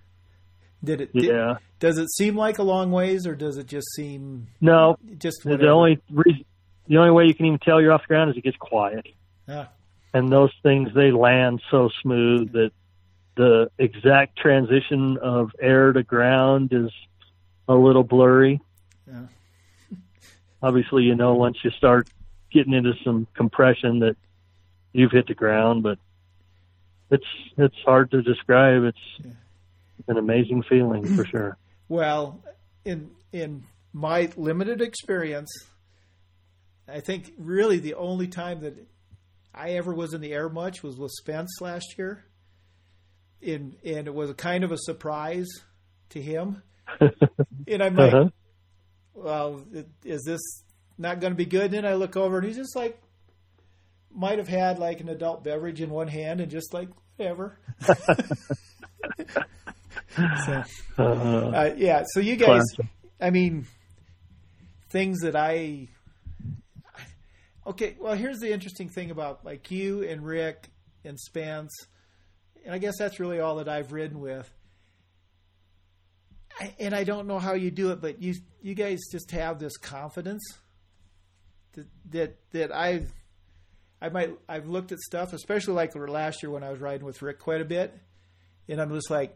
Did it? did- Yeah. does it seem like a long ways, or does it just seem No, just the only reason, the only way you can even tell you're off the ground is it gets quiet. Ah, and those things they land so smooth that the exact transition of air to ground is a little blurry. yeah. obviously, you know, once you start getting into some compression that you've hit the ground, but it's it's hard to describe. It's yeah. an amazing feeling for sure. Well, in in my limited experience, I think really the only time that I ever was in the air much was with Spence last year. In and it was a kind of a surprise to him. and I'm like, uh-huh. well, is this not going to be good? And then I look over and he's just like, might have had like an adult beverage in one hand and just like whatever. so, uh-huh. uh, yeah. So you guys, I mean, things that I. Okay, well, here's the interesting thing about like you and Rick and Spence, and I guess that's really all that I've ridden with. I, and I don't know how you do it, but you you guys just have this confidence that that, that I've I might I've looked at stuff, especially like last year when I was riding with Rick quite a bit, and I'm just like,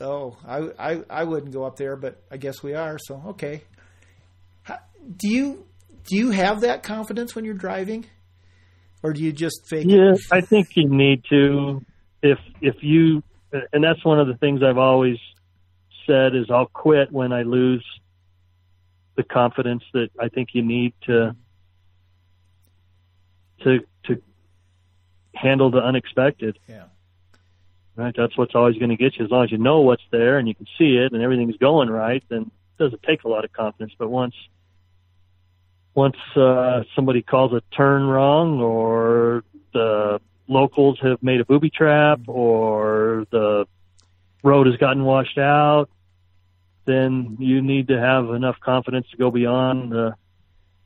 oh, I I, I wouldn't go up there, but I guess we are. So okay. How, do you do you have that confidence when you're driving, or do you just fake? Yeah, it? I think you need to. If if you, and that's one of the things I've always said is I'll quit when I lose the confidence that I think you need to to to handle the unexpected. Yeah. Right. That's what's always going to get you. As long as you know what's there and you can see it and everything's going right, then it doesn't take a lot of confidence. But once once uh, somebody calls a turn wrong, or the locals have made a booby trap, or the road has gotten washed out, then you need to have enough confidence to go beyond the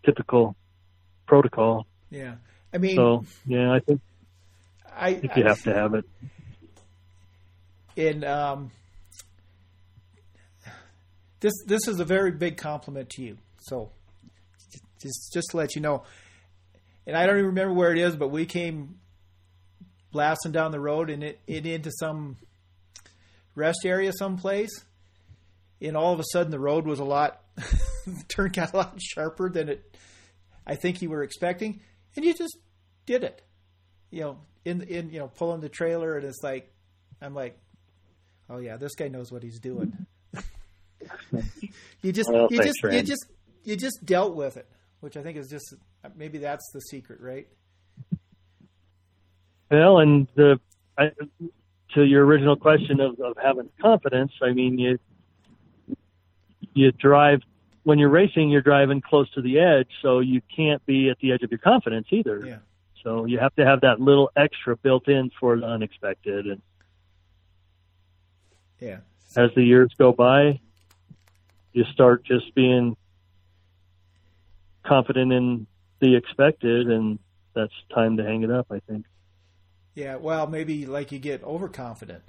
typical protocol. Yeah. I mean, so yeah, I think I, think you have to have it. And um, this this is a very big compliment to you. So just just to let you know, and I don't even remember where it is, but we came blasting down the road and it, it into some rest area someplace, and all of a sudden the road was a lot turn got a lot sharper than it I think you were expecting, and you just did it. You know, in in you know pulling the trailer, and it's like I'm like, oh yeah, this guy knows what he's doing. you just well, you just you just you just dealt with it, which I think is just maybe that's the secret, right? Well, and the I, to your original question of, of having confidence, I mean you you drive when you're racing, you're driving close to the edge, so you can't be at the edge of your confidence either. Yeah. So you have to have that little extra built in for the unexpected. And yeah, as the years go by, you start just being confident in the expected, and that's time to hang it up. I think. Yeah, well, maybe like you get overconfident.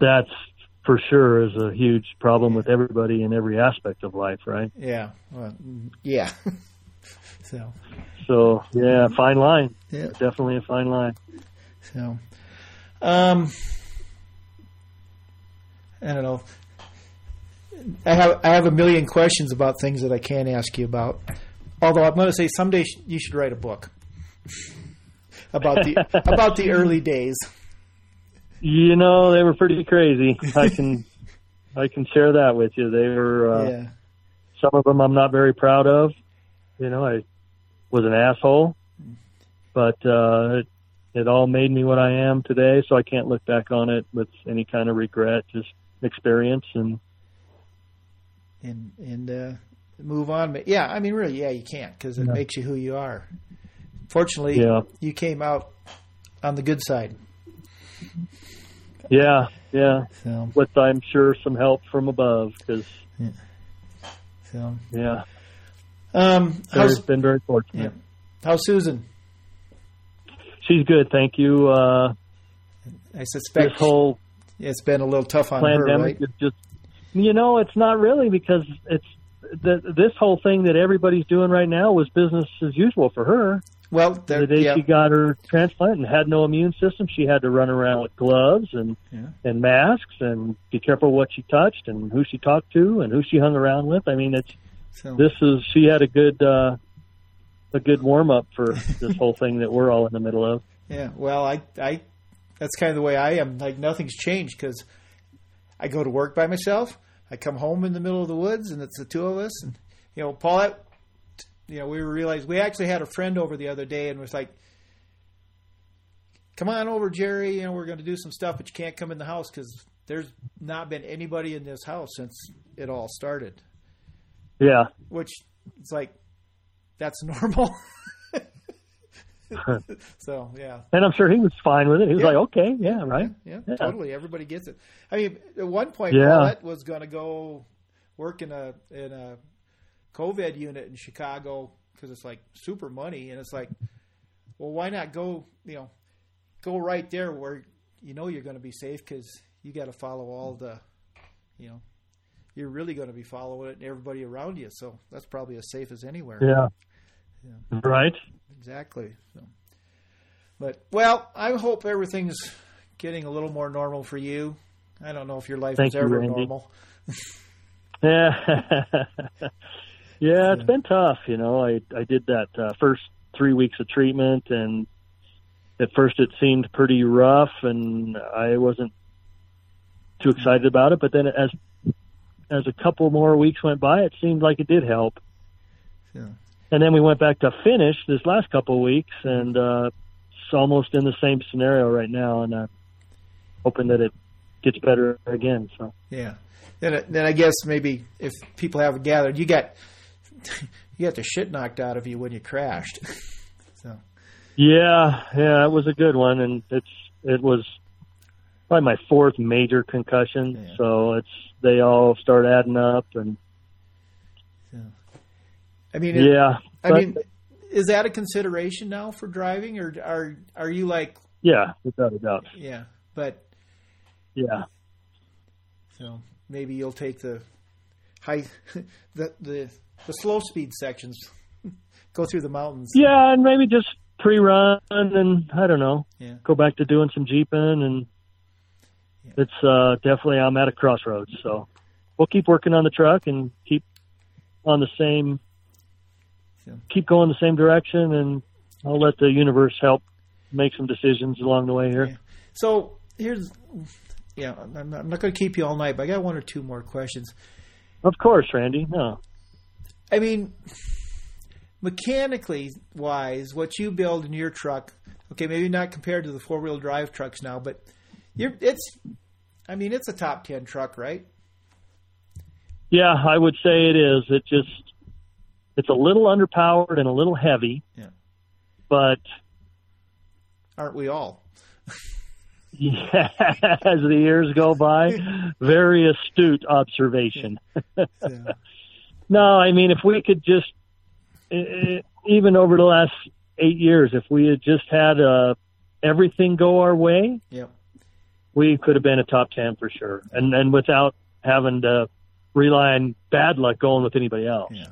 That's for sure is a huge problem with everybody in every aspect of life, right? Yeah, well, mm, yeah. so so yeah, fine line. Yeah, definitely a fine line. So, um, I don't know. I have I have a million questions about things that I can't ask you about. Although I'm going to say someday you should write a book about the about the early days. You know, they were pretty crazy. I can I can share that with you. They were uh, yeah. some of them I'm not very proud of. You know, I was an asshole, but uh, it, it all made me what I am today. So I can't look back on it with any kind of regret. Just experience and and and uh, move on. But yeah, I mean, really, yeah, you can't because it makes you who you are. Fortunately, yeah. you came out on the good side. Yeah, yeah. So, with I'm sure some help from above because. Yeah. So. Yeah. Um, how's been very fortunate. Yeah. How's Susan? She's good, thank you. Uh, I suspect this whole it's been a little tough on her, right? Just, you know, it's not really because it's the, this whole thing that everybody's doing right now was business as usual for her. Well, the day yeah. she got her transplant and had no immune system, she had to run around with gloves and yeah. and masks and be careful what she touched and who she talked to and who she hung around with. I mean, it's So this is she had a good uh, a good warm up for this whole thing that we're all in the middle of. yeah, well, I I that's kind of the way I am. Like nothing's changed because I go to work by myself. I come home in the middle of the woods, and it's the two of us. And you know, Paulette, you know, we realized we actually had a friend over the other day, and was like, "Come on over, Jerry. You know, we're going to do some stuff, but you can't come in the house because there's not been anybody in this house since it all started." Yeah, Which it's like that's normal. so yeah, and I'm sure he was fine with it. He was Yeah. like, "Okay, yeah, right." Yeah, Yeah. totally. Everybody gets it. I mean, at one point, Yeah. Paulette was going to go work in a in a COVID unit in Chicago because it's like super money, and it's like, well, why not go? You know, go right there where you know you're going to be safe because you got to follow all the, you know, you're really going to be following it and everybody around you. So that's probably as safe as anywhere. Yeah, Yeah. right. Exactly. So, but well, I hope everything's getting a little more normal for you. I don't know if your life Thank is you, ever Randy. normal. Yeah, yeah, it's been tough. You know, I I did that uh, first three weeks of treatment, and at first it seemed pretty rough, and I wasn't too excited about it. But then as as a couple more weeks went by, it seemed like it did help. Yeah. And then we went back to finish this last couple of weeks, and uh, it's almost in the same scenario right now, and uh, hoping that it gets better again. So. Yeah. Then, then I guess maybe if people haven't gathered, you got you got the shit knocked out of you when you crashed. so Yeah, yeah, it was a good one, and it's it was probably my fourth major concussion. Yeah. So it's they all start adding up, and I mean, it- yeah, I but- mean, is that a consideration now for driving, or are are you like, yeah, without a doubt, yeah, but yeah, So maybe you'll take the high, the the the slow speed sections, go through the mountains. yeah, and maybe just pre-run, and I don't know, Yeah. go back to doing some jeeping, and. It's uh, definitely I'm at a crossroads. So we'll keep working on the truck and keep on the same, Yeah. keep going the same direction, and I'll let the universe help make some decisions along the way here. Yeah. So here's, yeah, I'm, I'm not going to keep you all night, but I got one or two more questions. Of course, Randy. No. I mean, mechanically wise, what you build in your truck, okay, maybe not compared to the four wheel drive trucks now, but you're it's, I mean, it's a top ten truck, right? Yeah, I would say it is. It just it's a little underpowered and a little heavy. Yeah. But Aren't we all? yeah, as the years go by, very astute observation. Yeah. No, I mean if we could just even over the last 8 years if we had just had uh everything go our way, Yep. We could have been a top 10 for sure. And and without having to rely on bad luck going with anybody else. Yeah.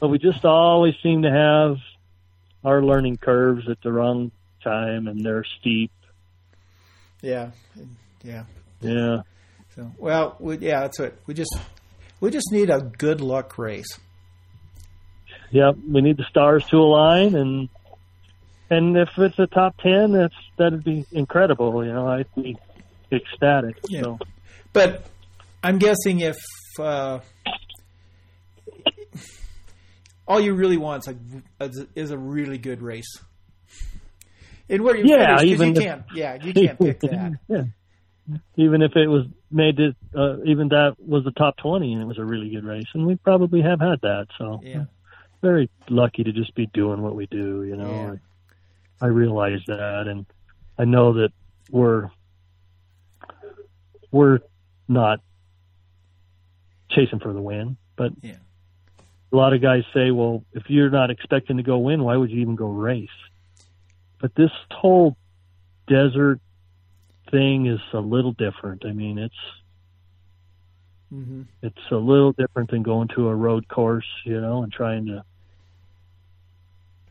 but we just always seem to have our learning curves at the wrong time and they're steep. Yeah. Yeah. Yeah. So, well, we, yeah, that's it. We just we just need a good luck race. Yep. We need the stars to align and and if it's a top ten that's that'd be incredible, you know, I'd be ecstatic. Yeah. So But I'm guessing if uh, all you really want is, like, is a really good race, and where you Yeah, finish, even you if- can't, yeah, you can't pick that. yeah. Even if it was made it uh, even that was the top twenty and it was a really good race and we probably have had that. So Yeah, very lucky to just be doing what we do. You know, Yeah. I, I realize that, and I know that we're we're not chasing for the win, but Yeah. a lot of guys say, "Well, if you're not expecting to go win, why would you even go race?" But this whole desert thing is a little different. I mean, it's hmm it's a little different than going to a road course, you know, and trying to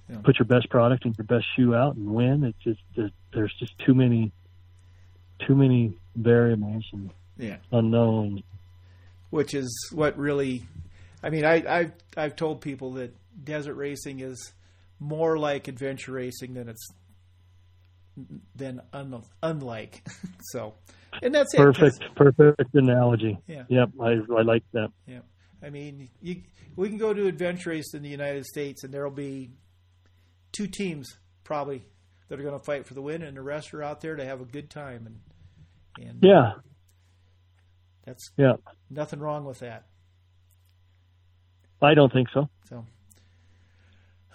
Yeah. put your best product and your best shoe out and win. It's just there- there's just too many too many variables and yeah. unknowns. Which is what really, I mean, I, I've I've told people that desert racing is more like adventure racing than it's than un, unlike. so, and that's perfect, it, perfect analogy. Yeah. Yep. I I like that. Yeah. I mean, you, we can go to adventure race in the United States, and there'll be two teams probably that are going to fight for the win, and the rest are out there to have a good time. And and yeah, that's yeah, nothing wrong with that. I don't think so. So,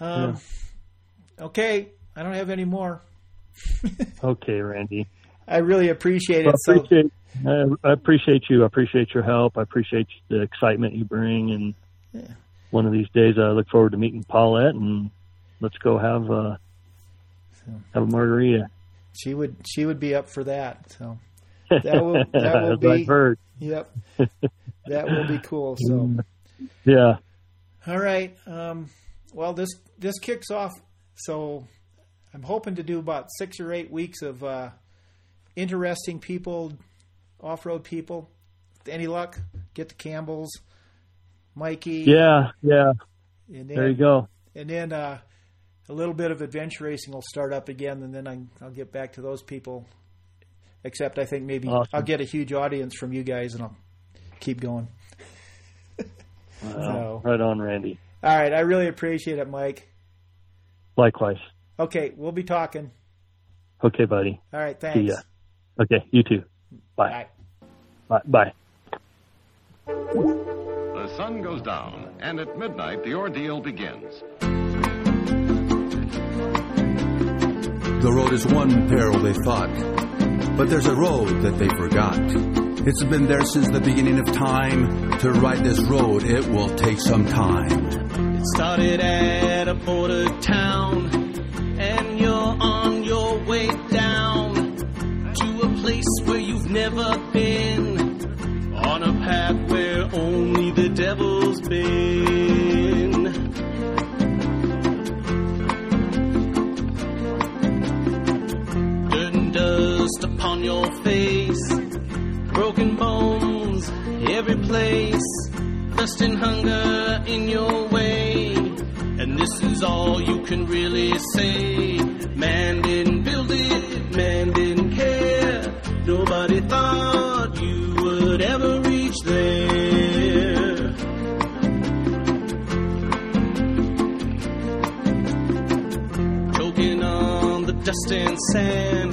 um, yeah. okay, I don't have any more. okay, Randy. I really appreciate it. Well, appreciate, so, I appreciate you. I appreciate your help. I appreciate the excitement you bring. And yeah. one of these days, I look forward to meeting Paulette and let's go have a so, have a margarita. She would she would be up for that. So that will that will be. I've heard. Yep, that will be cool. So yeah. All right. Um, well, this this kicks off. So I'm hoping to do about six or eight weeks of uh, interesting people, off road people. Any luck, get the Campbells, Mikey. Yeah, yeah. Then, there you go. And then uh, a little bit of adventure racing will start up again, and then I, will get back to those people. Except I think maybe awesome. I'll get a huge audience from you guys, and I'll keep going. Wow. So, right on, Randy. All right, I really appreciate it, Mike. Likewise. Okay, we'll be talking. Okay, buddy. All right, thanks. See ya. Okay, you too. Bye. Bye. Bye. The sun goes down, and at midnight the ordeal begins. The road is one peril they fought, but there's a road that they forgot. It's been there since the beginning of time. To ride this road, it will take some time. It started at a border town, and you're on your way down to a place where you've never been, on a path where only the devil's been. Upon your face broken bones every place, thirst and hunger in your way. And this is all you can really say. Man didn't build it, man didn't care. Nobody thought you would ever reach there. Choking on the dust and sand,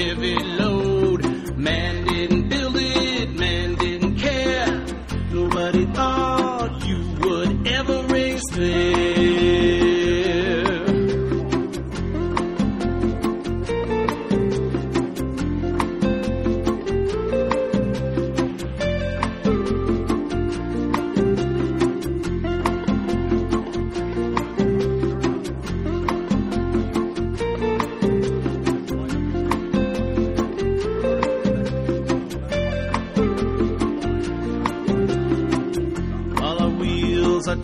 heavy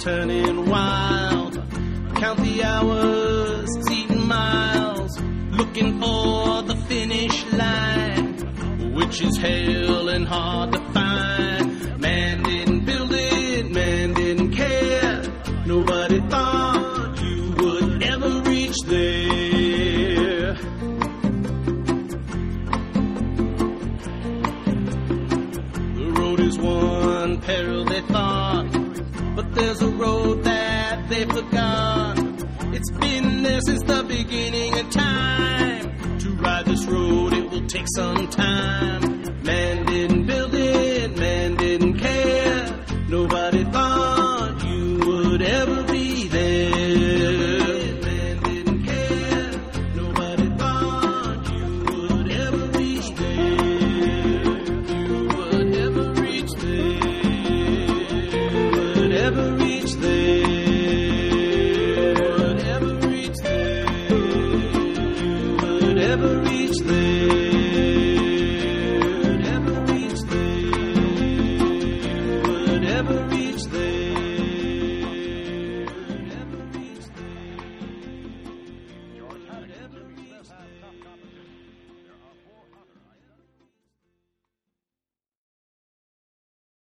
turning